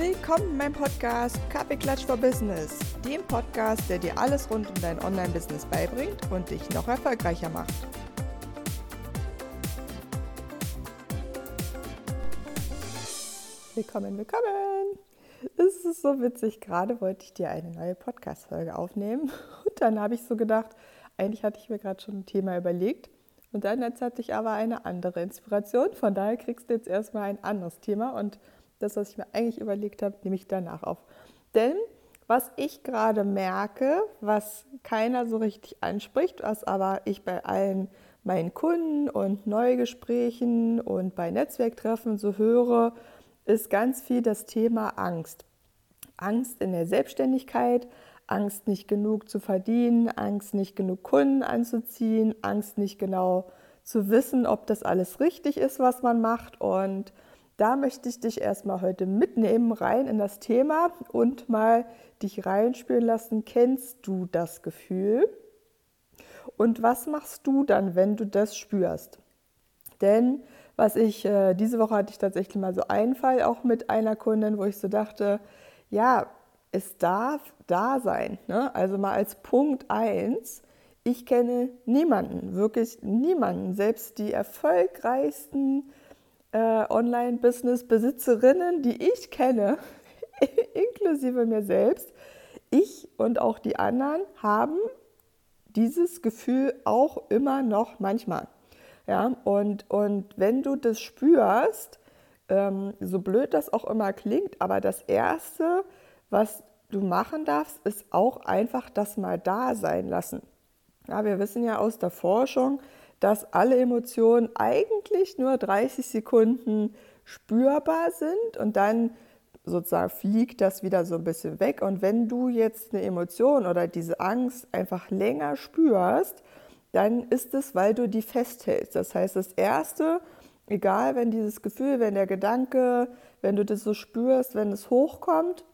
Willkommen in meinem Podcast Kaffeeklatsch for Business, dem Podcast, der dir alles rund um dein Online-Business beibringt und dich noch erfolgreicher macht. Willkommen, willkommen! Es ist so witzig, gerade wollte ich dir eine neue Podcast-Folge aufnehmen und dann habe ich so gedacht, eigentlich hatte ich mir gerade schon ein Thema überlegt und dann jetzt hatte ich aber eine andere Inspiration, von daher kriegst du jetzt erstmal ein anderes Thema und das, was ich mir eigentlich überlegt habe, nehme ich danach auf. Denn was ich gerade merke, was keiner so richtig anspricht, was aber ich bei allen meinen Kunden und Neugesprächen und bei Netzwerktreffen so höre, ist ganz viel das Thema Angst. Angst in der Selbstständigkeit, Angst nicht genug zu verdienen, Angst nicht genug Kunden anzuziehen, Angst nicht genau zu wissen, ob das alles richtig ist, was man macht und da möchte ich dich erstmal heute mitnehmen rein in das Thema und mal dich reinspüren lassen. Kennst du das Gefühl? Und was machst du dann, wenn du das spürst? Denn was ich, äh, diese Woche hatte ich tatsächlich mal so einen Fall auch mit einer Kundin, wo ich so dachte, ja, es darf da sein. Ne? Also mal als Punkt eins, ich kenne niemanden, wirklich niemanden, selbst die erfolgreichsten äh, Online-Business-Besitzerinnen, die ich kenne, inklusive mir selbst, ich und auch die anderen haben dieses Gefühl auch immer noch manchmal. Ja, und, und wenn du das spürst, ähm, so blöd das auch immer klingt, aber das Erste, was du machen darfst, ist auch einfach das mal da sein lassen. Ja, wir wissen ja aus der Forschung, dass alle Emotionen eigentlich nur 30 Sekunden spürbar sind und dann sozusagen fliegt das wieder so ein bisschen weg. Und wenn du jetzt eine Emotion oder diese Angst einfach länger spürst, dann ist es, weil du die festhältst. Das heißt, das Erste, egal wenn dieses Gefühl, wenn der Gedanke, wenn du das so spürst, wenn es hochkommt,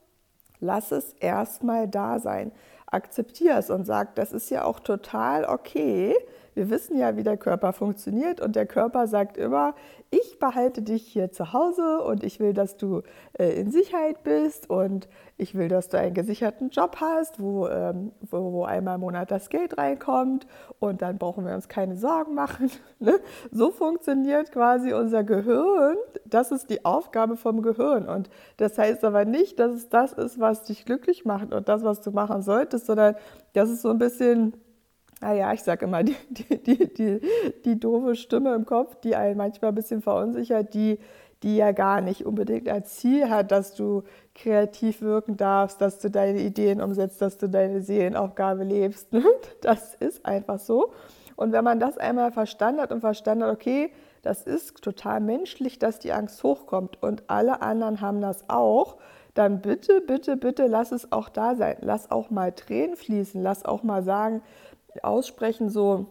lass es erstmal da sein. Akzeptier es und sag, das ist ja auch total okay, wir wissen ja, wie der Körper funktioniert und der Körper sagt immer, ich behalte dich hier zu Hause und ich will, dass du äh, in Sicherheit bist und ich will, dass du einen gesicherten Job hast, wo, ähm, wo, wo, einmal im Monat das Geld reinkommt und dann brauchen wir uns keine Sorgen machen. Ne? So funktioniert quasi unser Gehirn. Das ist die Aufgabe vom Gehirn und das heißt aber nicht, dass es das ist, was dich glücklich macht und das, was du machen solltest, sondern das ist so ein bisschen naja, ah ich sage immer, die, die, die, die, die doofe Stimme im Kopf, die einen manchmal ein bisschen verunsichert, die, die ja gar nicht unbedingt als Ziel hat, dass du kreativ wirken darfst, dass du deine Ideen umsetzt, dass du deine Seelenaufgabe lebst. Das ist einfach so. Und wenn man das einmal verstanden hat und verstanden hat, okay, das ist total menschlich, dass die Angst hochkommt und alle anderen haben das auch, dann bitte, bitte, bitte lass es auch da sein. Lass auch mal Tränen fließen, lass auch mal sagen, aussprechen, so,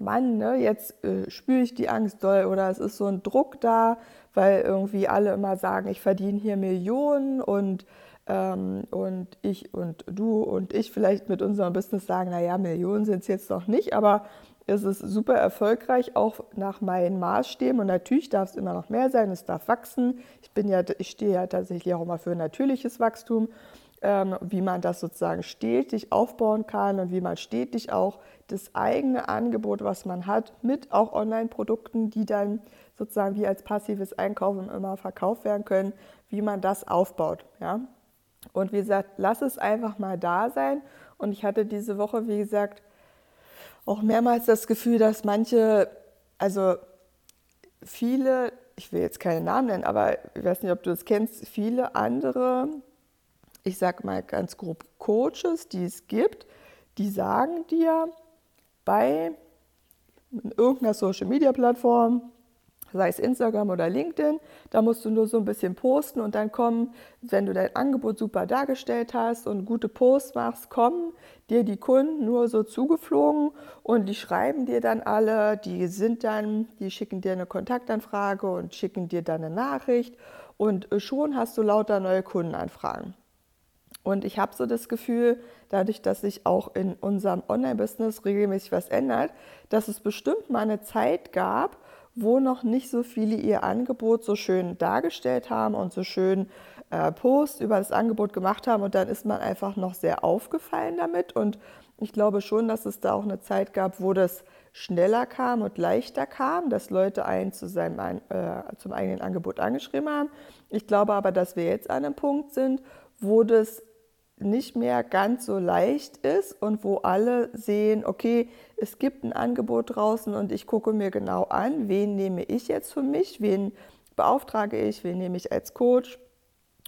Mann, ne, jetzt äh, spüre ich die Angst doll oder es ist so ein Druck da, weil irgendwie alle immer sagen, ich verdiene hier Millionen und, ähm, und ich und du und ich vielleicht mit unserem Business sagen, naja, Millionen sind es jetzt noch nicht, aber es ist super erfolgreich, auch nach meinen Maßstäben. Und natürlich darf es immer noch mehr sein, es darf wachsen. Ich bin ja, ich stehe ja tatsächlich auch immer für natürliches Wachstum wie man das sozusagen stetig aufbauen kann und wie man stetig auch das eigene Angebot, was man hat, mit auch Online-Produkten, die dann sozusagen wie als passives Einkaufen immer verkauft werden können, wie man das aufbaut. Ja? Und wie gesagt, lass es einfach mal da sein. Und ich hatte diese Woche, wie gesagt, auch mehrmals das Gefühl, dass manche, also viele, ich will jetzt keine Namen nennen, aber ich weiß nicht, ob du das kennst, viele andere ich sage mal ganz grob, Coaches, die es gibt, die sagen dir bei irgendeiner Social-Media-Plattform, sei es Instagram oder LinkedIn, da musst du nur so ein bisschen posten und dann kommen, wenn du dein Angebot super dargestellt hast und gute Posts machst, kommen dir die Kunden nur so zugeflogen und die schreiben dir dann alle, die sind dann, die schicken dir eine Kontaktanfrage und schicken dir dann eine Nachricht und schon hast du lauter neue Kundenanfragen. Und ich habe so das Gefühl, dadurch, dass sich auch in unserem Online-Business regelmäßig was ändert, dass es bestimmt mal eine Zeit gab, wo noch nicht so viele ihr Angebot so schön dargestellt haben und so schön äh, Post über das Angebot gemacht haben. Und dann ist man einfach noch sehr aufgefallen damit. Und ich glaube schon, dass es da auch eine Zeit gab, wo das schneller kam und leichter kam, dass Leute einen zu seinem, äh, zum eigenen Angebot angeschrieben haben. Ich glaube aber, dass wir jetzt an einem Punkt sind, wo das nicht mehr ganz so leicht ist und wo alle sehen, okay, es gibt ein Angebot draußen und ich gucke mir genau an, wen nehme ich jetzt für mich, wen beauftrage ich, wen nehme ich als Coach.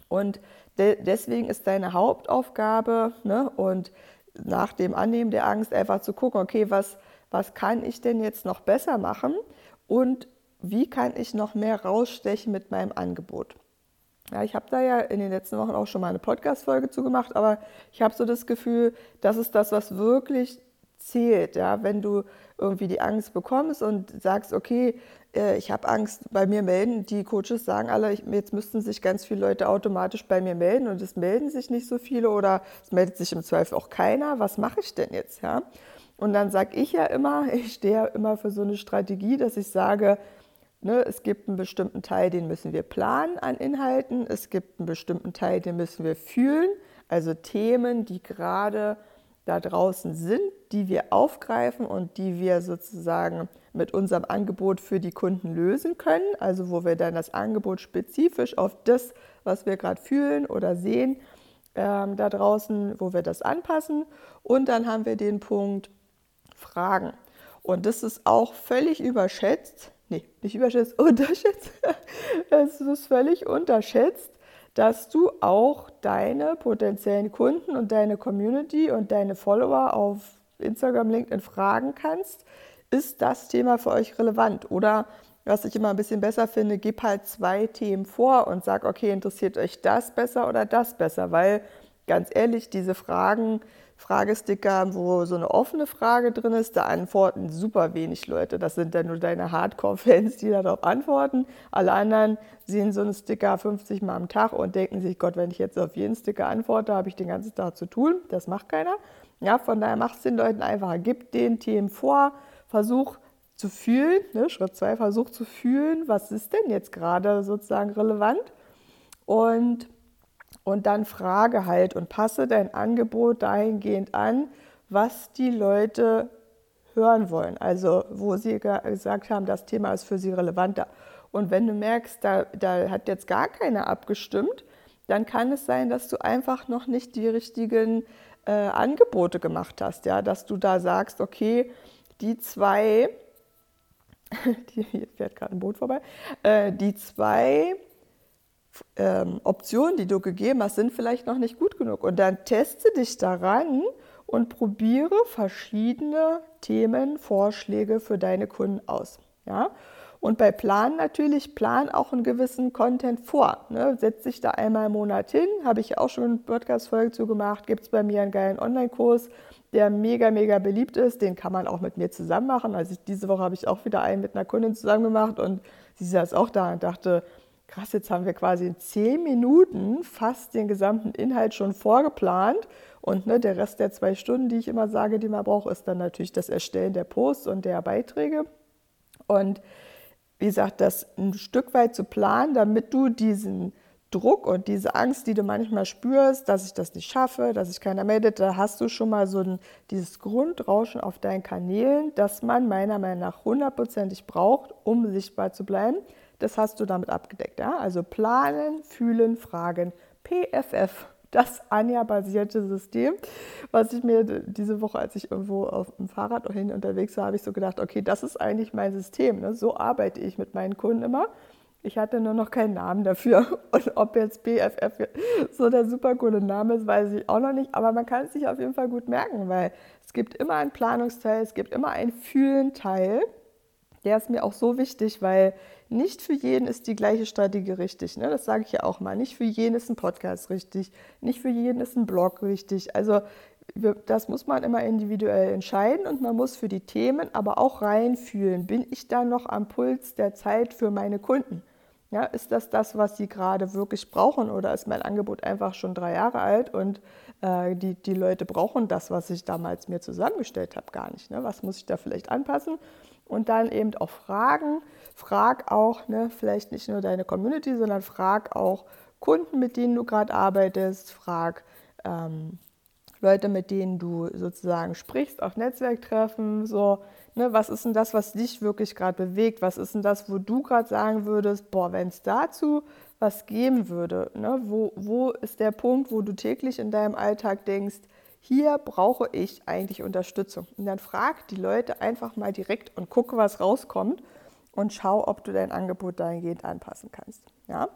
Und de deswegen ist deine Hauptaufgabe ne, und nach dem Annehmen der Angst einfach zu gucken, okay, was, was kann ich denn jetzt noch besser machen und wie kann ich noch mehr rausstechen mit meinem Angebot. Ja, ich habe da ja in den letzten Wochen auch schon mal eine Podcast-Folge zugemacht, aber ich habe so das Gefühl, das ist das, was wirklich zählt. Ja? Wenn du irgendwie die Angst bekommst und sagst, okay, äh, ich habe Angst, bei mir melden, die Coaches sagen alle, jetzt müssten sich ganz viele Leute automatisch bei mir melden und es melden sich nicht so viele oder es meldet sich im Zweifel auch keiner. Was mache ich denn jetzt? Ja? Und dann sage ich ja immer, ich stehe ja immer für so eine Strategie, dass ich sage, Ne, es gibt einen bestimmten Teil, den müssen wir planen an Inhalten. Es gibt einen bestimmten Teil, den müssen wir fühlen. Also Themen, die gerade da draußen sind, die wir aufgreifen und die wir sozusagen mit unserem Angebot für die Kunden lösen können. Also wo wir dann das Angebot spezifisch auf das, was wir gerade fühlen oder sehen, ähm, da draußen, wo wir das anpassen. Und dann haben wir den Punkt Fragen. Und das ist auch völlig überschätzt nee, nicht überschätzt, unterschätzt. es ist völlig unterschätzt, dass du auch deine potenziellen Kunden und deine Community und deine Follower auf Instagram, LinkedIn fragen kannst, ist das Thema für euch relevant? Oder was ich immer ein bisschen besser finde, gib halt zwei Themen vor und sag, okay, interessiert euch das besser oder das besser? Weil ganz ehrlich, diese Fragen, Fragesticker, wo so eine offene Frage drin ist, da antworten super wenig Leute. Das sind dann nur deine Hardcore-Fans, die darauf antworten. Alle anderen sehen so einen Sticker 50 Mal am Tag und denken sich, Gott, wenn ich jetzt auf jeden Sticker antworte, habe ich den ganzen Tag zu tun. Das macht keiner. Ja, von daher mach es den Leuten einfacher. Gib den Themen vor, versuch zu fühlen, ne, Schritt zwei, versuch zu fühlen, was ist denn jetzt gerade sozusagen relevant und und dann frage halt und passe dein Angebot dahingehend an, was die Leute hören wollen. Also wo sie gesagt haben, das Thema ist für sie relevanter. Und wenn du merkst, da, da hat jetzt gar keiner abgestimmt, dann kann es sein, dass du einfach noch nicht die richtigen äh, Angebote gemacht hast. Ja? Dass du da sagst, okay, die zwei, die, hier fährt gerade ein Boot vorbei, äh, die zwei ähm, Optionen, die du gegeben hast, sind vielleicht noch nicht gut genug. Und dann teste dich daran und probiere verschiedene Themen, Vorschläge für deine Kunden aus. Ja? Und bei Plan natürlich, plan auch einen gewissen Content vor. Ne? Setz dich da einmal im Monat hin, habe ich auch schon eine Podcast-Folge zu gemacht, gibt es bei mir einen geilen Online-Kurs, der mega, mega beliebt ist. Den kann man auch mit mir zusammen machen. Also ich, diese Woche habe ich auch wieder einen mit einer Kundin zusammen gemacht und sie saß auch da und dachte, krass, jetzt haben wir quasi in zehn Minuten fast den gesamten Inhalt schon vorgeplant. Und ne, der Rest der zwei Stunden, die ich immer sage, die man braucht, ist dann natürlich das Erstellen der Posts und der Beiträge. Und wie gesagt, das ein Stück weit zu planen, damit du diesen Druck und diese Angst, die du manchmal spürst, dass ich das nicht schaffe, dass sich keiner meldet, da hast du schon mal so ein, dieses Grundrauschen auf deinen Kanälen, das man meiner Meinung nach hundertprozentig braucht, um sichtbar zu bleiben. Das hast du damit abgedeckt. Ja? Also planen, fühlen, fragen. PFF, das Anja-basierte System, was ich mir diese Woche, als ich irgendwo auf dem Fahrrad hin unterwegs war, habe ich so gedacht, okay, das ist eigentlich mein System. Ne? So arbeite ich mit meinen Kunden immer. Ich hatte nur noch keinen Namen dafür. Und ob jetzt BFF so der super coole Name ist, weiß ich auch noch nicht. Aber man kann es sich auf jeden Fall gut merken, weil es gibt immer einen Planungsteil, es gibt immer einen Fühlen-Teil. Der ist mir auch so wichtig, weil nicht für jeden ist die gleiche Strategie richtig. Ne? Das sage ich ja auch mal. Nicht für jeden ist ein Podcast richtig. Nicht für jeden ist ein Blog richtig. Also das muss man immer individuell entscheiden und man muss für die Themen aber auch reinfühlen. Bin ich da noch am Puls der Zeit für meine Kunden? Ja, ist das das, was sie gerade wirklich brauchen oder ist mein Angebot einfach schon drei Jahre alt und äh, die, die Leute brauchen das, was ich damals mir zusammengestellt habe, gar nicht? Ne? Was muss ich da vielleicht anpassen? und dann eben auch fragen. Frag auch, ne, vielleicht nicht nur deine Community, sondern frag auch Kunden, mit denen du gerade arbeitest, frag ähm, Leute, mit denen du sozusagen sprichst, auf Netzwerktreffen, so, ne, was ist denn das, was dich wirklich gerade bewegt? Was ist denn das, wo du gerade sagen würdest, boah, wenn es dazu was geben würde, ne, wo, wo ist der Punkt, wo du täglich in deinem Alltag denkst, hier brauche ich eigentlich Unterstützung. Und dann frag die Leute einfach mal direkt und gucke, was rauskommt und schau, ob du dein Angebot dahingehend anpassen kannst. Ja?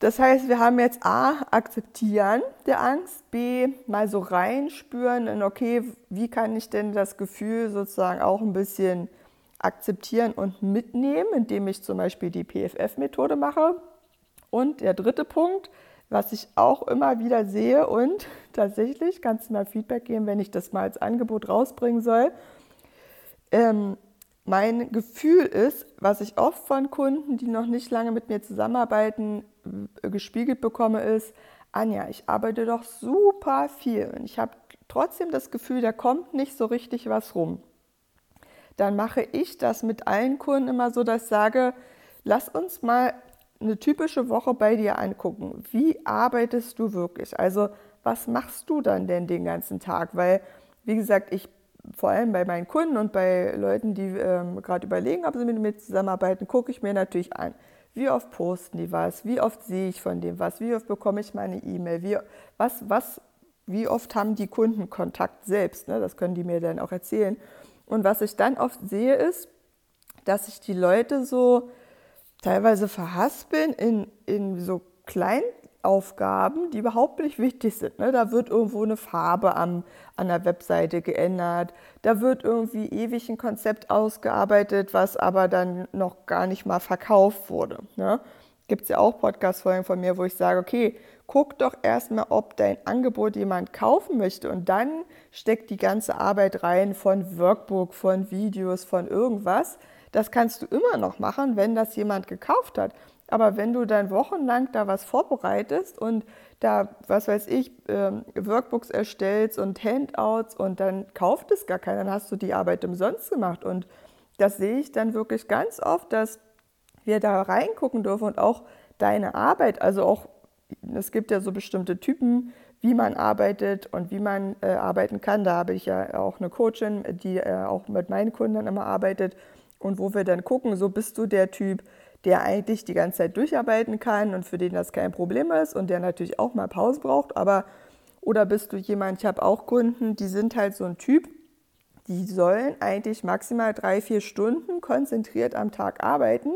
Das heißt, wir haben jetzt A, akzeptieren der Angst, B, mal so reinspüren in, okay, wie kann ich denn das Gefühl sozusagen auch ein bisschen akzeptieren und mitnehmen, indem ich zum Beispiel die PFF-Methode mache. Und der dritte Punkt, was ich auch immer wieder sehe und tatsächlich kannst du mal Feedback geben, wenn ich das mal als Angebot rausbringen soll. Ähm, mein Gefühl ist, was ich oft von Kunden, die noch nicht lange mit mir zusammenarbeiten, gespiegelt bekomme, ist, Anja, ich arbeite doch super viel und ich habe trotzdem das Gefühl, da kommt nicht so richtig was rum. Dann mache ich das mit allen Kunden immer so, dass ich sage, lass uns mal eine typische Woche bei dir angucken. Wie arbeitest du wirklich? Also was machst du dann denn den ganzen Tag? Weil, wie gesagt, ich vor allem bei meinen Kunden und bei Leuten, die ähm, gerade überlegen, ob sie mit mir zusammenarbeiten, gucke ich mir natürlich an. Wie oft posten die was? Wie oft sehe ich von dem was? Wie oft bekomme ich meine E-Mail? Wie, was, was, wie oft haben die Kunden Kontakt selbst? Ne? Das können die mir dann auch erzählen. Und was ich dann oft sehe, ist, dass sich die Leute so teilweise verhaspeln in, in so Kleinaufgaben, die überhaupt nicht wichtig sind. Ne? Da wird irgendwo eine Farbe am, an der Webseite geändert, da wird irgendwie ewig ein Konzept ausgearbeitet, was aber dann noch gar nicht mal verkauft wurde. Ne? Gibt es ja auch Podcast-Folgen von mir, wo ich sage, okay, guck doch erstmal, ob dein Angebot jemand kaufen möchte und dann steckt die ganze Arbeit rein von Workbook, von Videos, von irgendwas das kannst du immer noch machen, wenn das jemand gekauft hat. Aber wenn du dann wochenlang da was vorbereitest und da, was weiß ich, ähm, Workbooks erstellst und Handouts und dann kauft es gar keiner, dann hast du die Arbeit umsonst gemacht. Und das sehe ich dann wirklich ganz oft, dass wir da reingucken dürfen und auch deine Arbeit, also auch, es gibt ja so bestimmte Typen, wie man arbeitet und wie man äh, arbeiten kann. Da habe ich ja auch eine Coachin, die äh, auch mit meinen Kunden immer arbeitet und wo wir dann gucken, so bist du der Typ, der eigentlich die ganze Zeit durcharbeiten kann und für den das kein Problem ist und der natürlich auch mal Pause braucht, aber oder bist du jemand, ich habe auch Kunden, die sind halt so ein Typ, die sollen eigentlich maximal drei, vier Stunden konzentriert am Tag arbeiten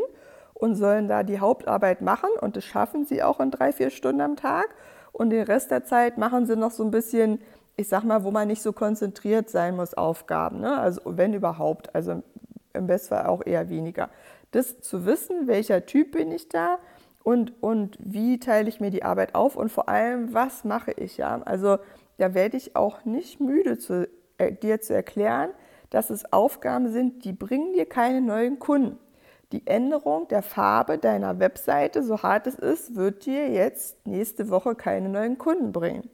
und sollen da die Hauptarbeit machen und das schaffen sie auch in drei, vier Stunden am Tag und den Rest der Zeit machen sie noch so ein bisschen, ich sag mal, wo man nicht so konzentriert sein muss, Aufgaben, ne? also wenn überhaupt, also im Bestfall auch eher weniger. Das zu wissen, welcher Typ bin ich da und, und wie teile ich mir die Arbeit auf und vor allem, was mache ich ja. Also da werde ich auch nicht müde, zu, äh, dir zu erklären, dass es Aufgaben sind, die bringen dir keine neuen Kunden. Die Änderung der Farbe deiner Webseite, so hart es ist, wird dir jetzt nächste Woche keine neuen Kunden bringen.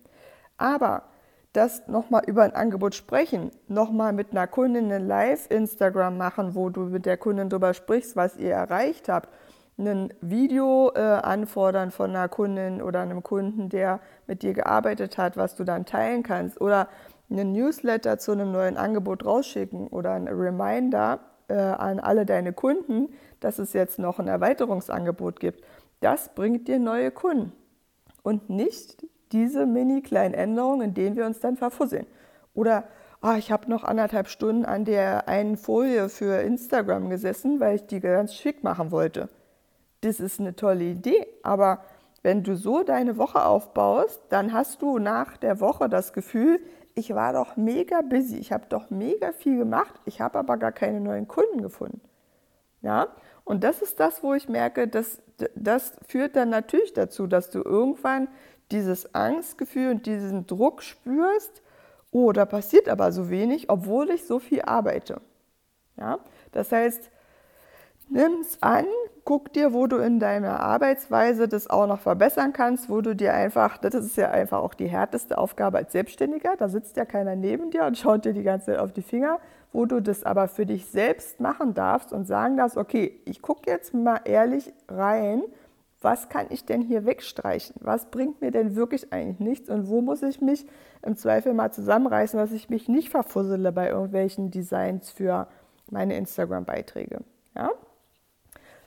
Aber das nochmal über ein Angebot sprechen, nochmal mit einer Kundin ein Live-Instagram machen, wo du mit der Kundin darüber sprichst, was ihr erreicht habt, ein Video äh, anfordern von einer Kundin oder einem Kunden, der mit dir gearbeitet hat, was du dann teilen kannst. Oder einen Newsletter zu einem neuen Angebot rausschicken oder ein Reminder äh, an alle deine Kunden, dass es jetzt noch ein Erweiterungsangebot gibt. Das bringt dir neue Kunden. Und nicht diese mini kleinen Änderungen, in denen wir uns dann verfusseln. Oder oh, ich habe noch anderthalb Stunden an der einen Folie für Instagram gesessen, weil ich die ganz schick machen wollte. Das ist eine tolle Idee, aber wenn du so deine Woche aufbaust, dann hast du nach der Woche das Gefühl, ich war doch mega busy, ich habe doch mega viel gemacht, ich habe aber gar keine neuen Kunden gefunden. Ja, und das ist das, wo ich merke, dass das führt dann natürlich dazu, dass du irgendwann dieses Angstgefühl und diesen Druck spürst, oh, da passiert aber so wenig, obwohl ich so viel arbeite. Ja? Das heißt, nimm es an, guck dir, wo du in deiner Arbeitsweise das auch noch verbessern kannst, wo du dir einfach, das ist ja einfach auch die härteste Aufgabe als Selbstständiger, da sitzt ja keiner neben dir und schaut dir die ganze Zeit auf die Finger, wo du das aber für dich selbst machen darfst und sagen darfst, okay, ich gucke jetzt mal ehrlich rein, was kann ich denn hier wegstreichen? Was bringt mir denn wirklich eigentlich nichts? Und wo muss ich mich im Zweifel mal zusammenreißen, dass ich mich nicht verfussele bei irgendwelchen Designs für meine Instagram-Beiträge? Ja?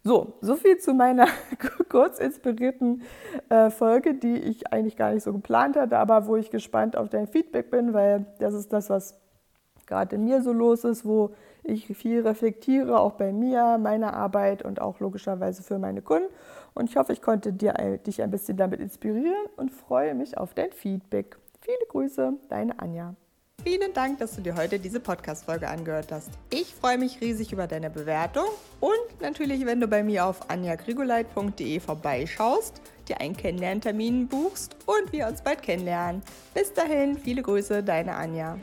So, so viel zu meiner kurz inspirierten äh, Folge, die ich eigentlich gar nicht so geplant hatte, aber wo ich gespannt auf dein Feedback bin, weil das ist das, was gerade in mir so los ist, wo ich viel reflektiere, auch bei mir, meiner Arbeit und auch logischerweise für meine Kunden. Und ich hoffe, ich konnte dir, dich ein bisschen damit inspirieren und freue mich auf dein Feedback. Viele Grüße, deine Anja. Vielen Dank, dass du dir heute diese Podcast-Folge angehört hast. Ich freue mich riesig über deine Bewertung und natürlich, wenn du bei mir auf anjagrigoleit.de vorbeischaust, dir einen Kennenlerntermin buchst und wir uns bald kennenlernen. Bis dahin, viele Grüße, deine Anja.